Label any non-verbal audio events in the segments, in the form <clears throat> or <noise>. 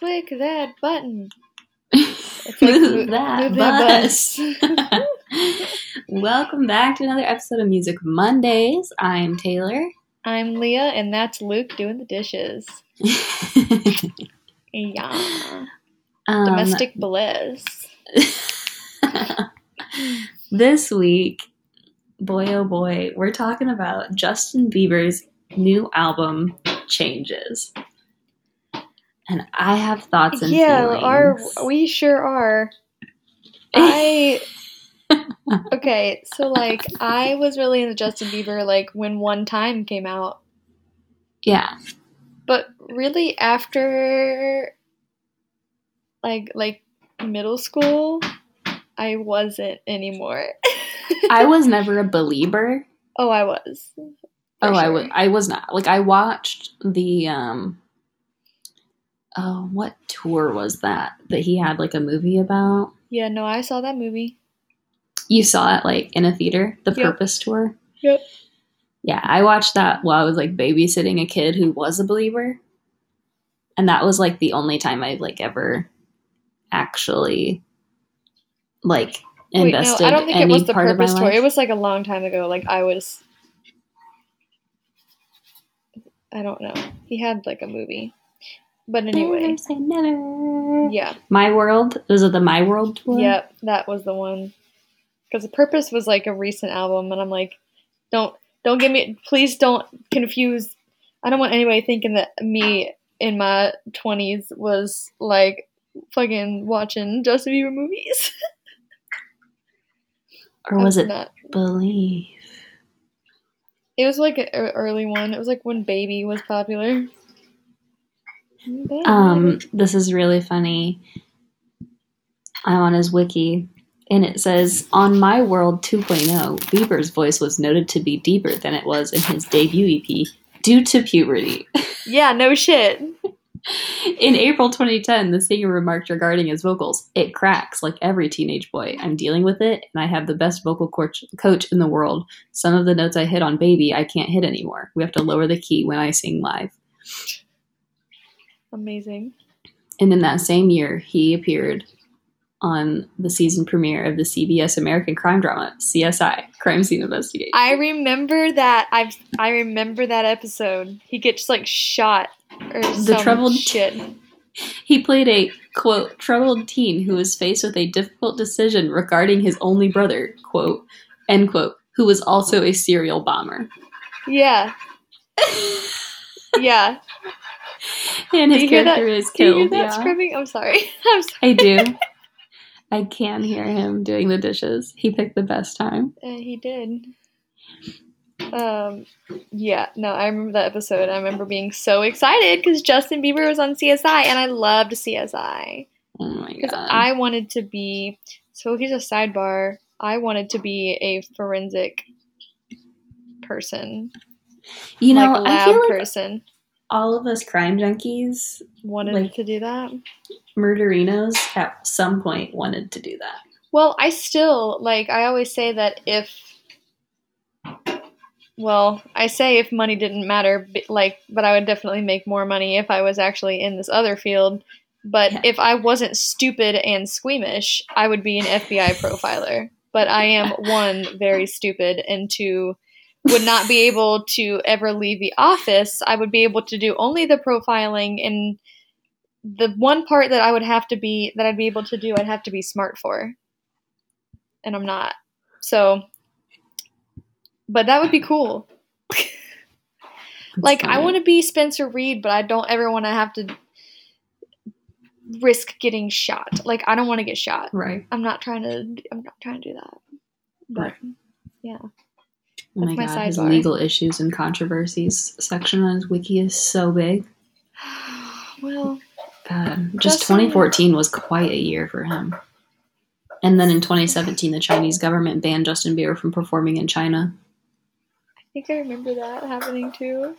click that button. <laughs> It's like move mo- that move that bus. <laughs> Welcome back to another episode of Music Mondays. I'm Taylor. I'm Leah, and that's Luke doing the dishes. <laughs> Yeah. Um, Domestic bliss. this week, boy oh boy, we're talking about Justin Bieber's new album, Changes. And I have thoughts and yeah, feelings. our we sure are. I <laughs> okay, so like I was really into Justin Bieber like when One Time came out, yeah. but really after like like middle school, I wasn't anymore. <laughs> I was never a believer. oh, I was. Oh, I was. I was not. Like I watched the um. Oh, what tour was that that he had like a movie about? Yeah, no, I saw that movie. You saw it like in a theater, the Yep. Purpose tour. Yep. Yeah, I watched that while I was like babysitting a kid who was a believer, and that was like the only time I like ever actually like Wait, no, invested I don't think it was the part of my Purpose tour. life. It was like a long time ago. Like I was, I don't know. He had like a movie, but anyway, Never say never. yeah, My World was it the My World tour? yep, that was the one. Because the Purpose was like a recent album, and I'm like, don't don't get me, please don't confuse. I don't want anybody thinking that me in my 20s was like fucking watching Justin Bieber movies. <laughs> or was it not. Believe? It was like an early one. It was like when Baby was popular. Um, this is really funny. I'm on his wiki, and it says on My World 2.0, Bieber's voice was noted to be deeper than it was in his debut EP due to puberty. <laughs> yeah, no shit. In April 2010, the singer remarked regarding his vocals, "It cracks like every teenage boy. I'm dealing with it, and I have the best vocal coach, coach in the world. Some of the notes I hit on Baby, I can't hit anymore. We have to lower the key when I sing live." Amazing. And in that same year, he appeared on the season premiere of the CBS American crime drama CSI: Crime Scene Investigation. I remember that. I I remember that episode. He gets like shot or The troubled- shit. He played a quote troubled teen who was faced with a difficult decision regarding his only brother quote end quote who was also a serial bomber. Yeah, <laughs> yeah. <laughs> and his hear that? character is Do you killed. hear that yeah. screaming? I'm sorry. <laughs> I'm sorry. I do. <laughs> I can hear him doing the dishes. He picked the best time. Uh, he did. Um, yeah, no, I remember that episode. I remember being so excited because Justin Bieber was on CSI, and I loved CSI. Oh my Because god. I wanted to be. So here's a sidebar. I wanted to be a forensic person, you know, like I lab feel like person. All of us crime junkies Wanted like- to do that. murderinos at some point wanted to do that. Well, I still like. I always say that if. Well, I say if money didn't matter, like, but I would definitely make more money if I was actually in this other field. But Yeah. if I wasn't stupid and squeamish, I would be an FBI profiler. But I am one very stupid, and two would not be able to ever leave the office. I would be able to do only the profiling, and the one part that I would have to be that I'd be able to do, I'd have to be smart for, and I'm not. So, but that would be cool. like I want to be Spencer Reid, but I don't ever want to have to risk getting shot. Like I don't want to get shot. Right. I'm not trying to. I'm not trying to do that. But Right. yeah, Oh my That's my god, his legal issues and controversies section on his wiki is so big. <sighs> well, God, just 2014 was quite a year for him. And then in 2017, the Chinese government banned Justin Bieber from performing in China. I think I remember that happening too.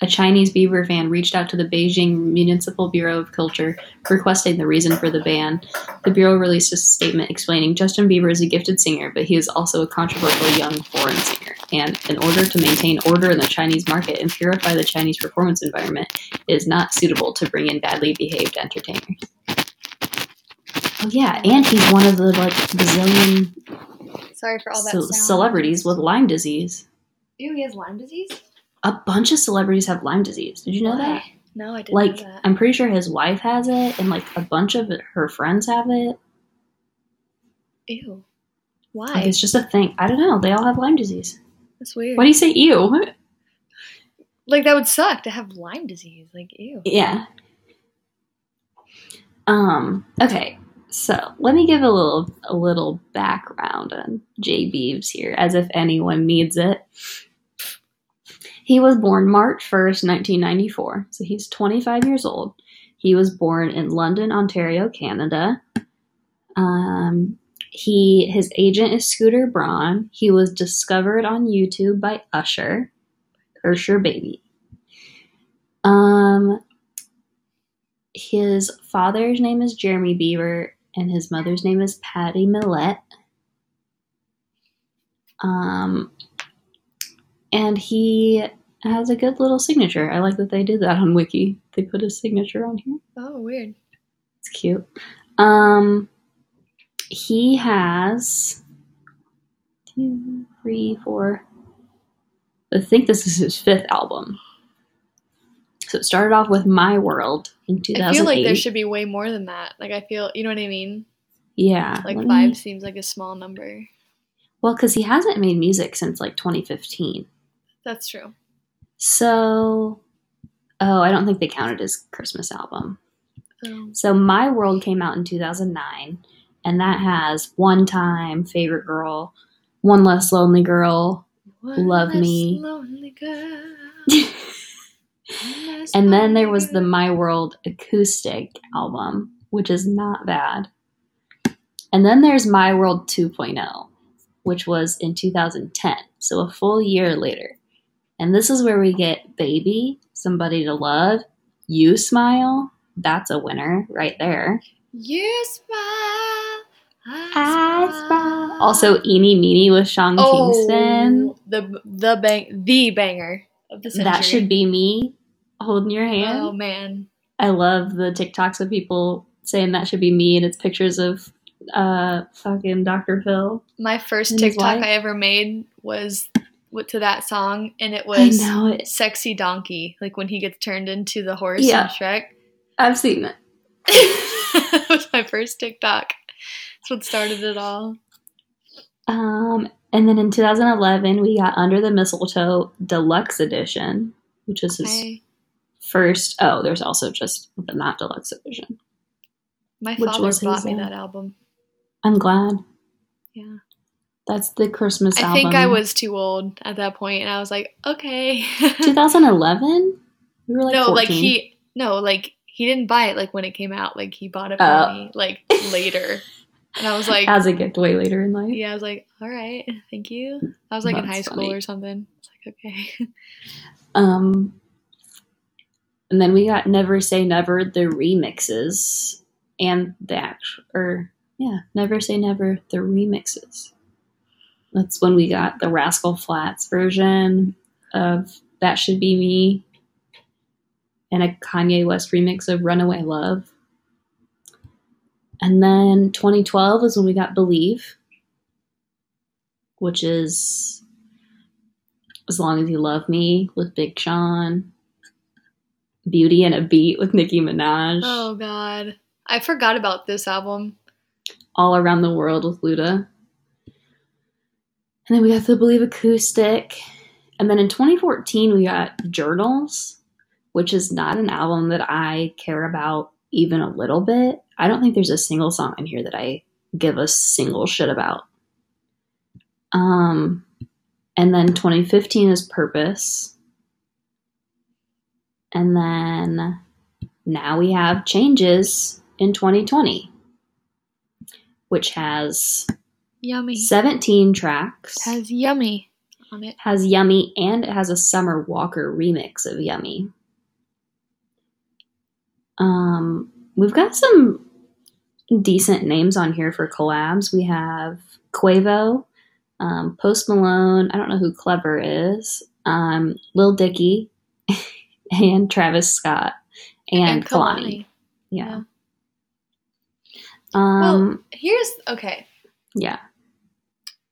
A Chinese Bieber fan reached out to the Beijing Municipal Bureau of Culture requesting the reason for the ban. The bureau released a statement explaining Justin Bieber is a gifted singer, but he is also a controversial young foreign singer. And in order to maintain order in the Chinese market and purify the Chinese performance environment, it is not suitable to bring in badly behaved entertainers. Oh yeah, and he's one of the like bazillion Sorry for all that. ce- celebrities with Lyme disease. Ew, he has Lyme disease. A bunch of celebrities have Lyme disease. Did you know that? No, I didn't like. I'm pretty sure his wife has it, and like a bunch of her friends have it. Ew. Like Why? it's just a thing. I don't know. They all have Lyme disease. That's weird. Why do you say ew? <laughs> like that would suck to have Lyme disease. Like ew. Yeah. Um. Okay. So let me give a little a little background on Jay Beeves here, as if anyone needs it. He was born March first, nineteen ninety four. So he's twenty five years old. He was born in London, Ontario, Canada. Um. He his agent is Scooter Braun. He was discovered on YouTube by Usher, Usher Baby. Um, his father's name is Jeremy Bieber, and his mother's name is Pattie Mallette. Um, and he has a good little signature. I like that they did that on Wiki. They put his signature on here. Oh, weird. It's cute. Um, he has two, three, four. I think this is his fifth album. So it started off with My World in 2008. I feel like there should be way more than that. Like I feel, you know what I mean? yeah, Like five me- seems like a small number. Well, because he hasn't made music since like 2015. That's true. So, oh, I don't think they counted as Christmas album. Um, So My World came out in 2009, and that has One Time, Favorite Girl, One Less Lonely Girl, one Love Me. girl, <laughs> and then there was the. My World acoustic album, which is not bad. And then there's My World 2.0, which was in 2010, so a full year later. And this is where we get Baby, Somebody to Love, You Smile. That's a winner right there. You smile. I smile. Also, Eeny Meeny with Sean oh, Kingston. the the bang the banger of the century. That should be me holding your hand. Oh man, I love the TikToks of people saying that should be me, and it's pictures of uh fucking Dr. Phil. my first TikTok? I ever made was to that song, and it was it. "Sexy Donkey," like when he gets turned into the horse Yeah. in Shrek. I've seen it. <laughs> that was my first TikTok. That's what started it all. Um, and then in 2011, we got Under the Mistletoe Deluxe Edition, which is his I, first. Oh, there's also just the not deluxe edition. my Which father bought me uh, that album. I'm glad. Yeah. That's the Christmas I album. think I was too old at that point, and I was like, okay. <laughs> 2011. We were like no, 14. like he no, like he didn't buy it like when it came out. Like he bought it for Oh. me like <laughs> later, and I was like, as a gift way later in life. yeah, I was like, all right, thank you. I was like in That's high school or something. It's like okay. <laughs> Um, and then we got Never Say Never, the remixes, and the actual, or yeah, Never Say Never, the remixes. That's when we got the Rascal Flatts version of That Should Be Me, and a Kanye West remix of Runaway Love. And then 2012 is when we got Believe, which is as Long as You Love Me with Big Sean. Beauty and a Beat with Nicki Minaj. oh God, I forgot about this album. All Around the World with Luda. And then we got the Believe Acoustic. And then in 2014, we got Journals, which is not an album that I care about even a little bit. I don't think there's a single song in here that I give a single shit about. Um, and then 2015 is Purpose. And then now we have Changes in 2020, which has Yummy. 17 tracks. has yummy on it. has Yummy and it has a Summer Walker remix of Yummy. Um, we've got some decent names on here for collabs. We have Quavo, um, Post Malone. I don't know who Clever is. Um, Lil Dicky, <laughs> and Travis Scott and, Kehlani. Yeah. Um. well, here's okay. yeah.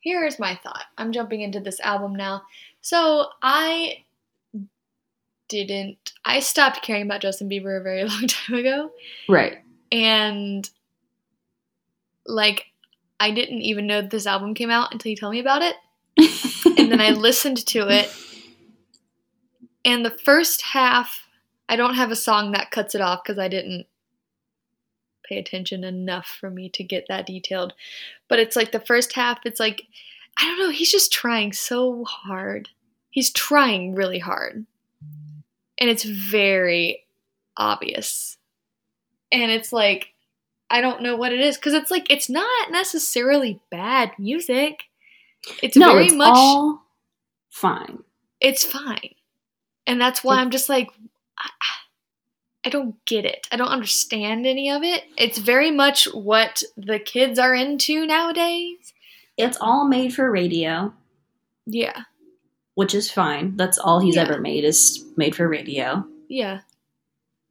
Here's my thought. I'm jumping into this album now. So I didn't. I stopped caring about Justin Bieber a very <laughs> long time ago, Right. and like I didn't even know that this album came out until you told me about it. and then I <laughs> listened to it. And the first half, I don't have a song that cuts it off because I didn't pay attention enough for me to get that detailed. But it's like the first half, it's like, I don't know, he's just trying so hard. He's trying really hard. And it's very obvious. And it's like, I don't know what it is because it's like, it's not necessarily bad music. It's no, very it's much all fine. it's fine. And that's why I'm just like, I, I don't get it. I don't understand any of it. It's very much what the kids are into nowadays. It's all made for radio, Yeah. which is fine. That's all he's Yeah. ever made is made for radio. Yeah.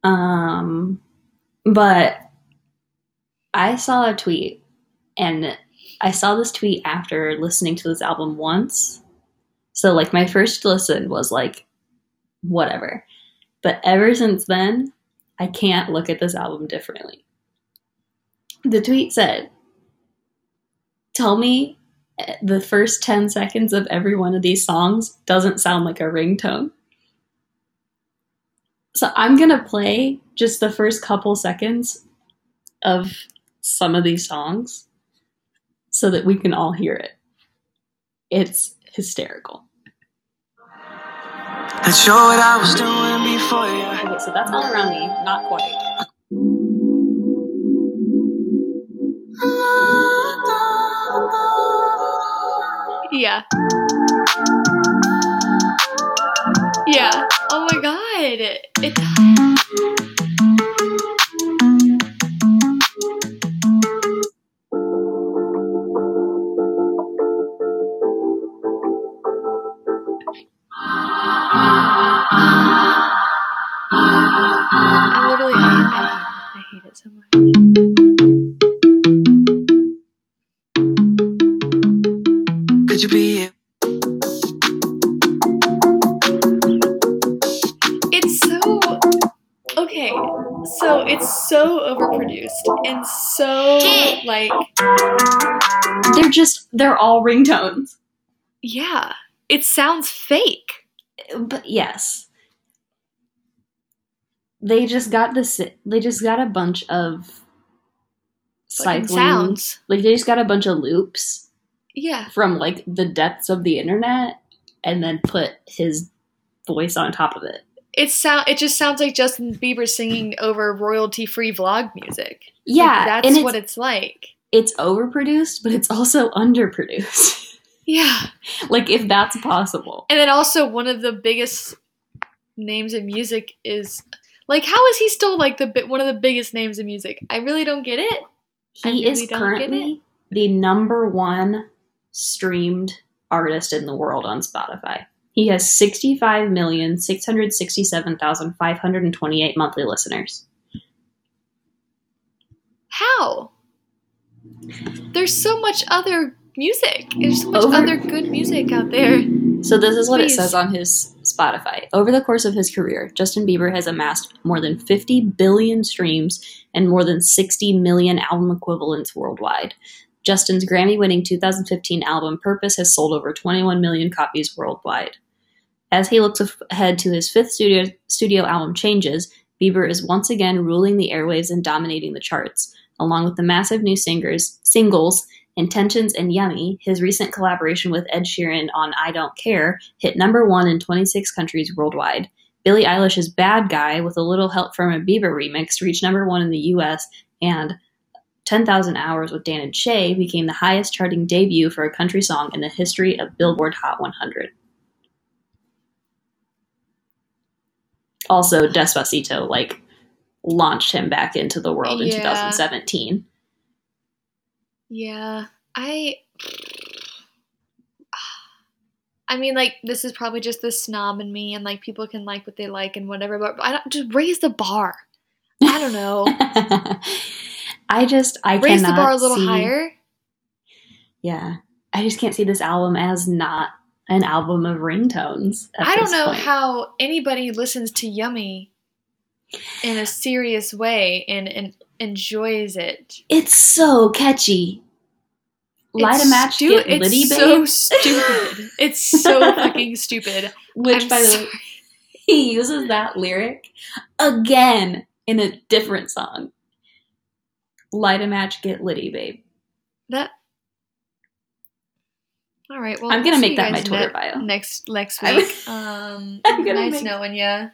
Um, but I saw a tweet, and I saw this tweet after listening to this album once. So, like, my first listen was like, whatever. But ever since then, I can't look at this album differently. The tweet said, Tell me eh, the first 10 seconds of every one of these songs doesn't sound like a ringtone. So I'm gonna play just the first couple seconds of some of these songs so that we can all hear it. It's hysterical. Not sure what I was doing before you. Okay, so that's all around me, not quite. Yeah. Yeah. Oh my god. It, so much. Could you be it? It's so okay. So it's so overproduced and so like They're just, they're all ringtones. yeah. It sounds fake. But yes. They just got this, they just got a bunch of Fucking cycling. sounds. Like, they just got a bunch of loops Yeah. from like the depths of the internet and then put his voice on top of it. It sound it just sounds like Justin Bieber singing over royalty free vlog music. Like, Yeah, that's and it's, what it's like. it's overproduced, but it's also <laughs> underproduced. Yeah. like if that's possible. And then also one of the biggest names in music is like how is he still like the bi- one of the biggest names in music? I really don't get it. He really is currently the number one streamed artist in the world on Spotify. He has 65,667,528 monthly listeners. How? There's so much other music. There's so much Over- other good music out there. So this is what Please. it says on his Spotify. Over the course of his career, Justin Bieber has amassed more than 50 billion streams and more than 60 million album equivalents worldwide. Justin's Grammy-winning 2015 album Purpose has sold over 21 million copies worldwide. As he looks ahead to his fifth studio studio album Changes, Bieber is once again ruling the airwaves and dominating the charts. Along with the massive new singers, singles Intentions and Yummy, his recent collaboration with Ed Sheeran on I Don't Care, hit number one in 26 countries worldwide. Billie Eilish's Bad Guy, with a little help from a Bieber remix, reached number one in the US, and 10,000 Hours with Dan and Shay became the highest charting debut for a country song in the history of Billboard Hot 100. Also, Despacito, like, launched him back into the world in yeah. 2017. Yeah, I. I mean, like this is probably just the snob in me, and like people can like what they like and whatever. But I don't just raise the bar. I don't know. <laughs> I just I raise the bar a little see- higher. Yeah, I just can't see this album as not an album of ringtones. I don't know point. how anybody listens to Yummy in a serious way and, and enjoys it. It's so catchy. Light It's a match, stu- get it's Liddy, so <laughs> stupid. It's so fucking stupid. <laughs> Which, I'm by the way, <laughs> he uses that lyric again in a different song. Light a match, get Liddy, babe. That. All right. Well, I'm gonna make that my Twitter ne- bio. next next I'm- week. um, I'm nice make- knowing you.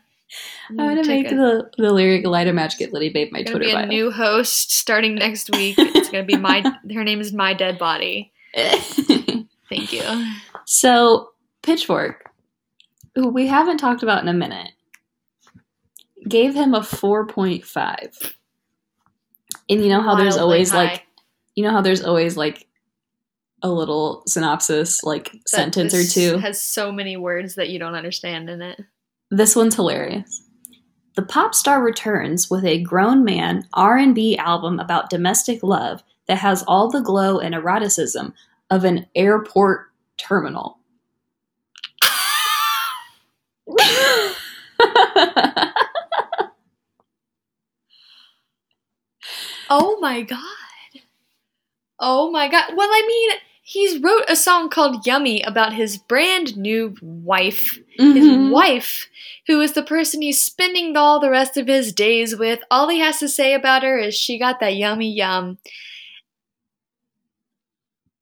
I'm gonna make the, the lyric "Light a match, get Liddy, babe" my Twitter be a bio. new host starting next <laughs> week. It's gonna be my. Her name is my dead body. <laughs> Thank you. so, Pitchfork, who we haven't talked about in a minute, gave him a 4.5. And you know how there's always high. like, you know how there's always like a little synopsis, like That sentence or two. has so many words that you don't understand in it. This one's hilarious. The pop star returns with a grown man R&B album about domestic love that has all the glow and eroticism of an airport terminal. <laughs> Oh my god. Oh my god. Well, I mean, he's wrote a song called Yummy about his brand new wife. His Mhm. wife, who is the person he's spending all the rest of his days with. All he has to say about her is she got that yummy yum.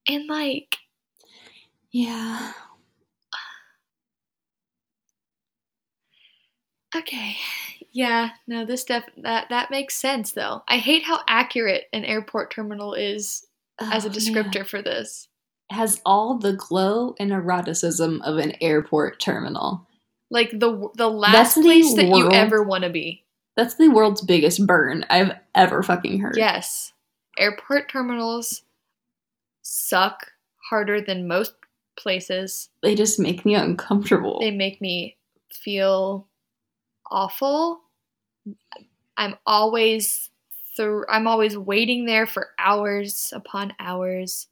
And like, Yeah. <sighs> okay. Yeah, no, this def that that makes sense though. I hate how accurate an airport terminal is as a Oh, descriptor man. for this. Has all the glow and eroticism of an airport terminal. Like the the last the place that you ever want to be. That's the world's biggest burn I've ever fucking heard. Yes. Airport terminals suck harder than most places. They just make me uncomfortable. They make me feel awful. I'm always through I'm always waiting there for hours upon hours,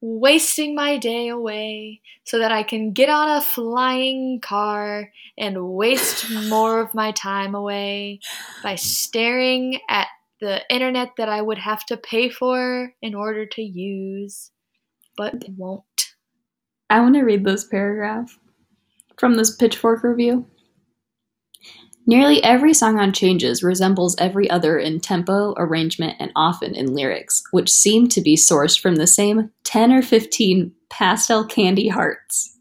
wasting my day away so that I can get on a flying car and waste more of my time away by staring at the internet that I would have to pay for in order to use, but won't. I want to read this paragraph from this Pitchfork review. Nearly every song on Changes resembles every other in tempo, arrangement, and often in lyrics, which seem to be sourced from the same 10 or 15 pastel candy hearts.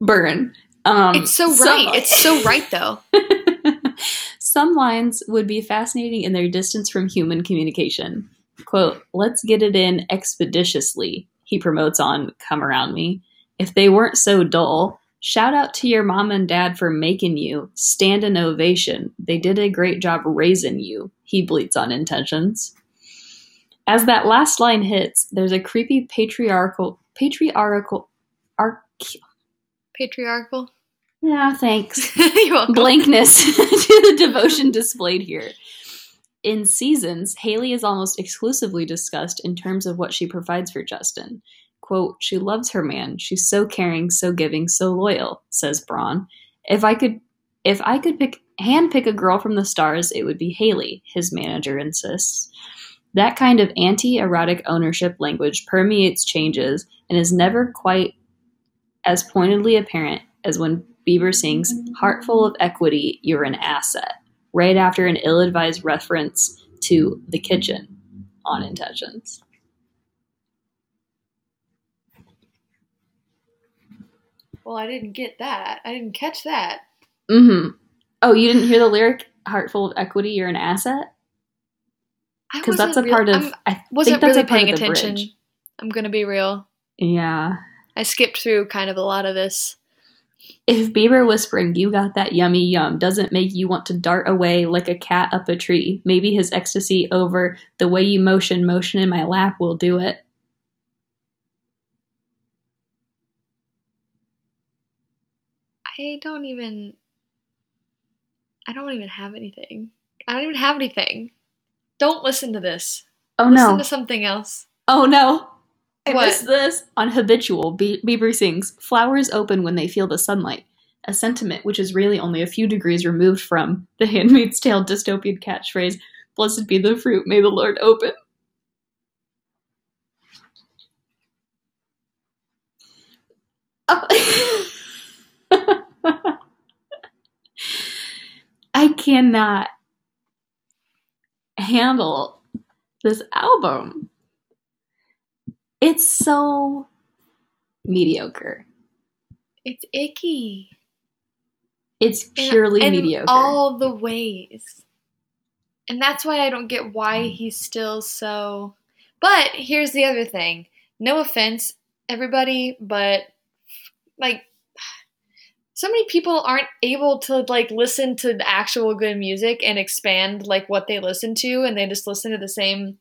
Burn. Um, It's so right. It's so right though. <laughs> Some lines would be fascinating in their distance from human communication. Quote, let's get it in expeditiously, he promotes on Come Around Me. If they weren't so dull, shout out to your mom and dad for making you. Stand an ovation. They did a great job raising you, he bleats on intentions. As that last line hits, there's a creepy patriarchal, patriarchal, arch, Patriarchal. yeah, thanks. <laughs> You're welcome. blankness <laughs> to the devotion displayed here. In seasons, Hailey is almost exclusively discussed in terms of what she provides for Justin. Quote, she loves her man. She's so caring, so giving, so loyal, says Braun. If I could if I could pick hand pick a girl from the stars, it would be Hailey, his manager insists. That kind of anti-erotic ownership language permeates changes and is never quite as pointedly apparent as when Bieber sings, Heart full of equity, you're an asset, right after an ill advised reference to the kitchen on intentions. Well, I didn't get that. I didn't catch that. Mm hmm. Oh, you didn't hear the lyric, Heart full of equity, you're an asset? Because that's a real- part of, I'm- I wasn't that's really paying attention. bridge. I'm gonna be real. Yeah. I skipped through kind of a lot of this. If Bieber whispering, you got that yummy yum, doesn't make you want to dart away like a cat up a tree, maybe his ecstasy over the way you motion, motion in my lap will do it. I don't even. I don't even have anything. I don't even have anything. Don't listen to this. Oh listen no. to something else. Oh no. I What? missed this. On Habitual, Be- Bieber sings, Flowers open when they feel the sunlight. A sentiment which is really only a few degrees removed from the Handmaid's Tale dystopian catchphrase, Blessed be the fruit, may the Lord open. Oh. <laughs> <laughs> I cannot handle this album. It's so mediocre. It's icky. It's In- purely in mediocre. all the ways. And that's why I don't get why he's still so. But here's the other thing. No offense, everybody, but like so many people aren't able to like listen to the actual good music and expand like what they listen to and they just listen to the same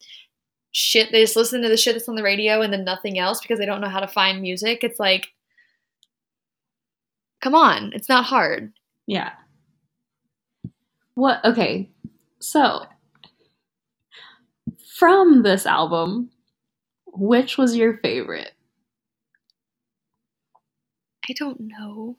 shit they just listen to the shit that's on the radio and then nothing else because they don't know how to find music it's like come on it's not hard yeah. What? Okay. So, from this album, which was your favorite? I don't know.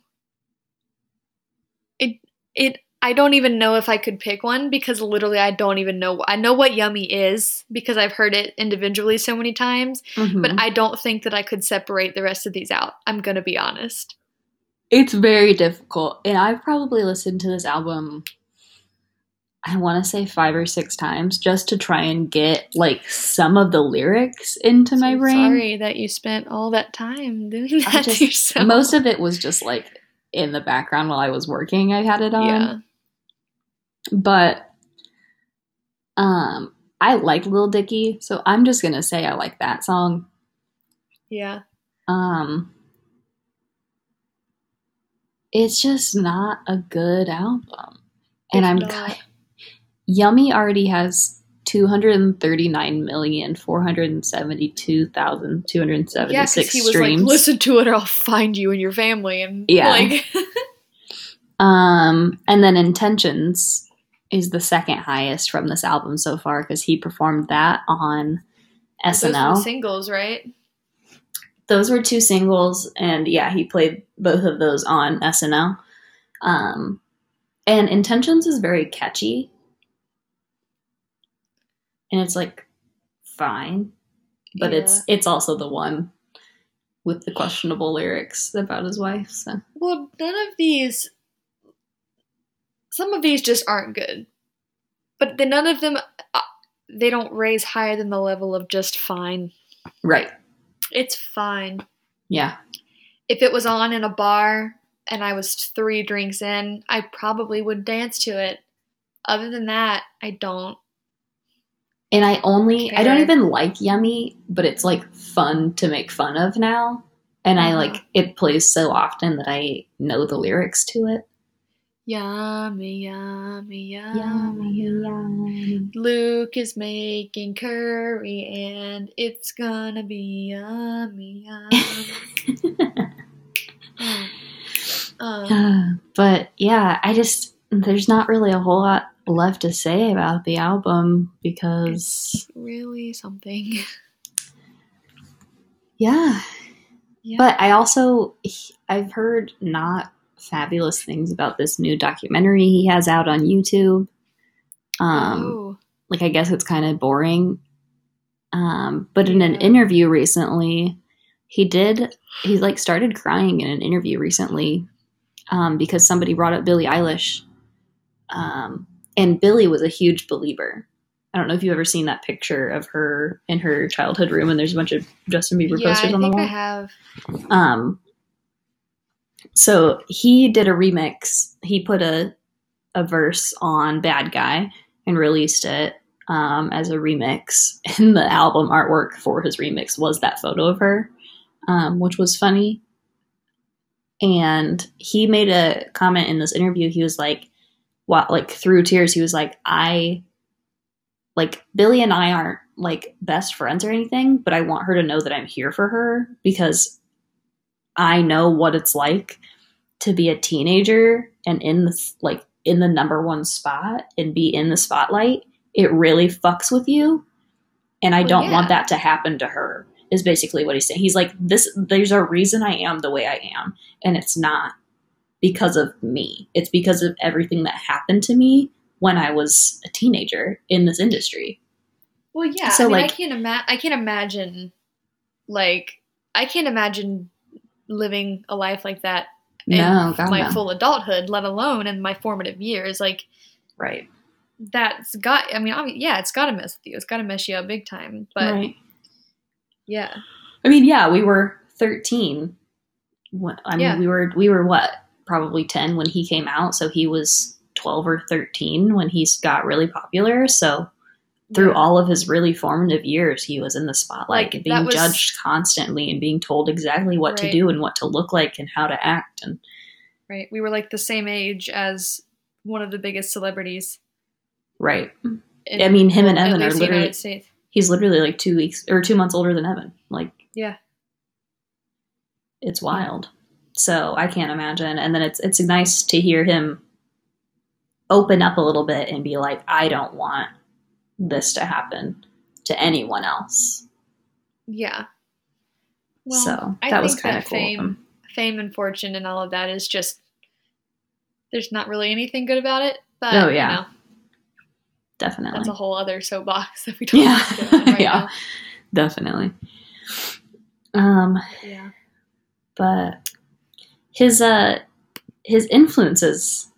It I don't even know if I could pick one because literally I don't even know. I know what yummy is because I've heard it individually so many times, but Mhm. I don't think that I could separate the rest of these out. I'm going to be honest. It's very difficult. And I've probably listened to this album, I want to say five or six times just to try and get like some of the lyrics into my brain. Sorry that you spent all that time doing that <laughs> just- to yourself. Most of it was just like in the background while I was working. I had it on. yeah. But um I like Lil Dicky, so I'm just gonna say I like that song. Yeah. Um it's just not a good album. And It's I'm not. Yummy already has 239,472,276 Yeah, he was streams. like, "Listen to it, or I'll find you and your family." And Yeah. like, <laughs> Um, and then Intentions is the second highest from this album so far because he performed that on those were SNL. singles, right? those were two singles, and yeah, he played both of those on SNL. Um, and Intentions is very catchy, and it's like fine, but it's it's also the one with the questionable lyrics about his wife. So Well, none of these. Some of these just aren't good, but then none of them. Uh, they don't raise higher than the level of just fine. right, It's fine. yeah, If it was on in a bar and I was three drinks in, I probably would dance to it. Other than that, I don't. And I only I don't even like Yummy, but it's like fun to make fun of now. And I Uh-huh. like it plays so often that I know the lyrics to it. Yummy, yummy, yummy. yummy. Luke is making curry and it's gonna be yummy, yummy. Mm. <laughs> Um, <sighs> but yeah, I just there's not really a whole lot left to say about the album because it's really something. <laughs> yeah. Yeah. But I also I've heard not fabulous things about this new documentary he has out on YouTube. Um oh, like I guess it's kind of boring. Um, but in an interview recently, he did he like started crying in an interview recently um, because somebody brought up Billie Eilish, um, and Billie was a huge believer. I don't know if you've ever seen that picture of her in her childhood room, and there's a bunch of Justin Bieber yeah, I posters on the wall. I have. Um, so he did a remix. He put a a verse on "Bad Guy" and released it um, as a remix. <laughs> And the album artwork for his remix was that photo of her, um, which was funny. and he made a comment in this interview. He was like, "What?" Like through tears, he was like, "I like Billie and I aren't like best friends or anything, but I want her to know that I'm here for her because I know what it's like to be a teenager and in the like in the number one spot and be in the spotlight. It really fucks with you, and I Well, don't yeah. want that to happen to her." Is basically what he's saying. He's like, "This, there's a reason I am the way I am, and it's not because of me. It's because of everything that happened to me when I was a teenager in this industry." Well, yeah. So, I mean, like- I can't imagine. I can't imagine, like, I can't imagine living a life like that in No, God, my no. full adulthood, let alone in my formative years. Like, Right. that's got. I mean, obvi- yeah, it's got to mess with you. It's got to mess you up big time. But right. yeah, I mean, yeah, we were 13. When, I mean, Yeah. we were we were what? Probably 10 when he came out, so he was 12 or 13 when he's got really popular. So through Yeah. all of his really formative years, he was in the spotlight Like, and being was- judged constantly and being told exactly what to do and what to look like and how to act and right. We were like the same age as one of the biggest celebrities. right. In, I mean, him and Evan are literally. He's literally like 2 weeks or 2 months older than Evan. Like Yeah. it's wild. So I can't imagine. And then it's it's nice to hear him open up a little bit and be like, I don't want this to happen to anyone else. Yeah. Well, so I that was kind of cool. fame, fame and fortune and all of that is just there's not really anything good about it. But Oh, yeah. you know, Definitely. that's a whole other soapbox <laughs> that we don't Yeah. have to get on <laughs> right Yeah. Definitely. Um. Yeah. but his uh his influences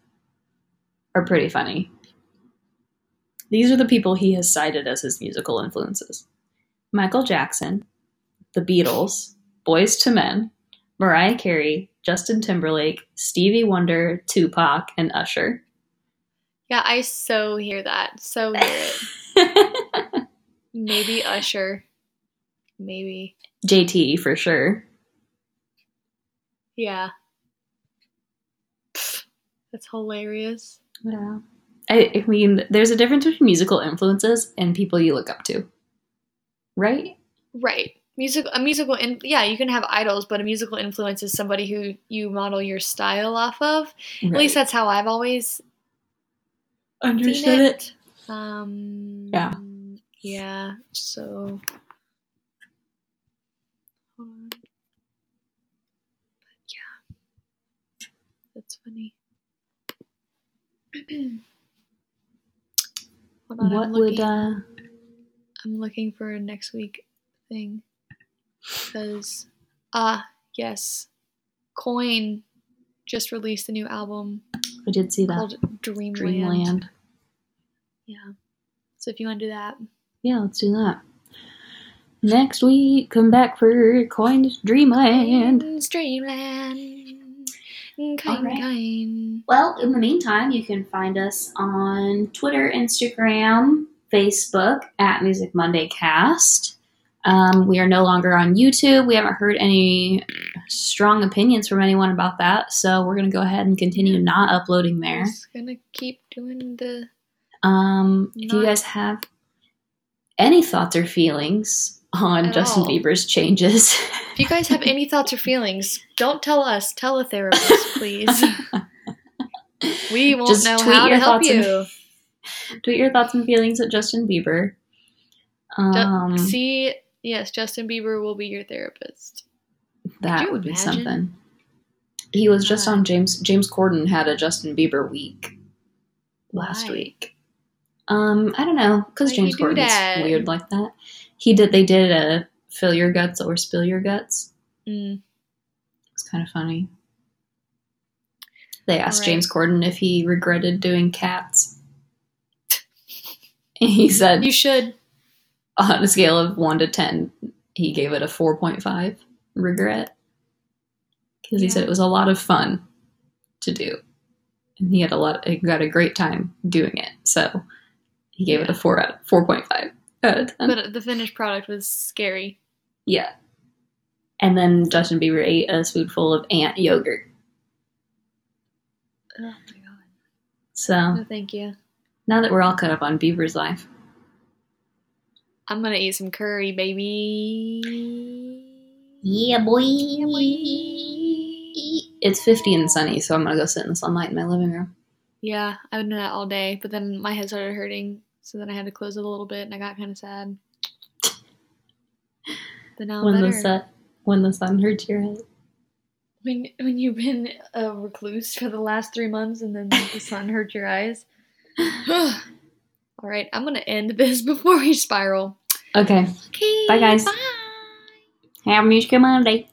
are pretty funny. These are the people he has cited as his musical influences. Michael Jackson, The Beatles, Boyz II Men, Mariah Carey, Justin Timberlake, Stevie Wonder, Tupac, and Usher. Yeah, I so hear that. So hear it. <laughs> Maybe Usher. Maybe. JT for sure. Yeah. That's hilarious. Yeah. I, I mean, there's a difference between musical influences and people you look up to. Right? Right. Music a musical in yeah, you can have idols, but a musical influence is somebody who you model your style off of. At least that's how I've always understood it. it. Um Yeah. Yeah. So hold. But yeah. That's funny. <clears throat> Hold on, What I'm would looking, uh I'm looking for a next week thing. Because ah, yes. Coin just released a new album I did see that called Dreamland. Dreamland. Yeah. So if you want to do that, Yeah, let's do that. Next week, come back for Coined Dreamland. Coin's Dreamland. Coin, Alright. Well, in the meantime, you can find us on Twitter, Instagram, Facebook at Music Monday Cast. Um, we are no longer on YouTube. We haven't heard any strong opinions from anyone about that, so we're going to go ahead and continue not uploading there. Just gonna keep doing the. Um, if you guys have any thoughts or feelings on At Justin all. Bieber's changes, If you guys have any thoughts or <laughs> feelings, don't tell us. Tell a therapist, please. <laughs> we won't Just know tweet how your to help thoughts and- you. <laughs> tweet your thoughts and feelings at Justin Bieber. Um, See, yes, Justin Bieber will be your therapist. that you would be something. He was just on James James Corden had a Justin Bieber week last Why? week. Um, I don't know because James you do Corden's that? weird like that. He did. They did a fill your guts or spill your guts. Mm. It's kind of funny. They asked Alright. James Corden if he regretted doing cats. <laughs> And he said You should. on a scale of 1 to 10, he gave it a 4.5 regret. Because he said it was a lot of fun to do. And he had a lot, he got a great time doing it. So he gave it a 4 out, 4.5 out of 10. But the finished product was scary. yeah. And then Justin Bieber ate a spoonful of ant yogurt. Oh my god. So No, thank you. now that we're all caught up on Beaver's life, I'm gonna eat some curry, baby. yeah, boy. It's 50 and sunny, so I'm gonna go sit in the sunlight in my living room. Yeah, I've been doing that all day, but then my head started hurting, so then I had to close it a little bit, and I got kind of sad. But now When the sun when the sun hurts your head. When when you've been a recluse for the last three months, and then the sun hurt your eyes. <sighs> all right, I'm gonna end this <laughs> before we spiral. Okay. Okay, Bye, guys. Bye. Have a musical Monday.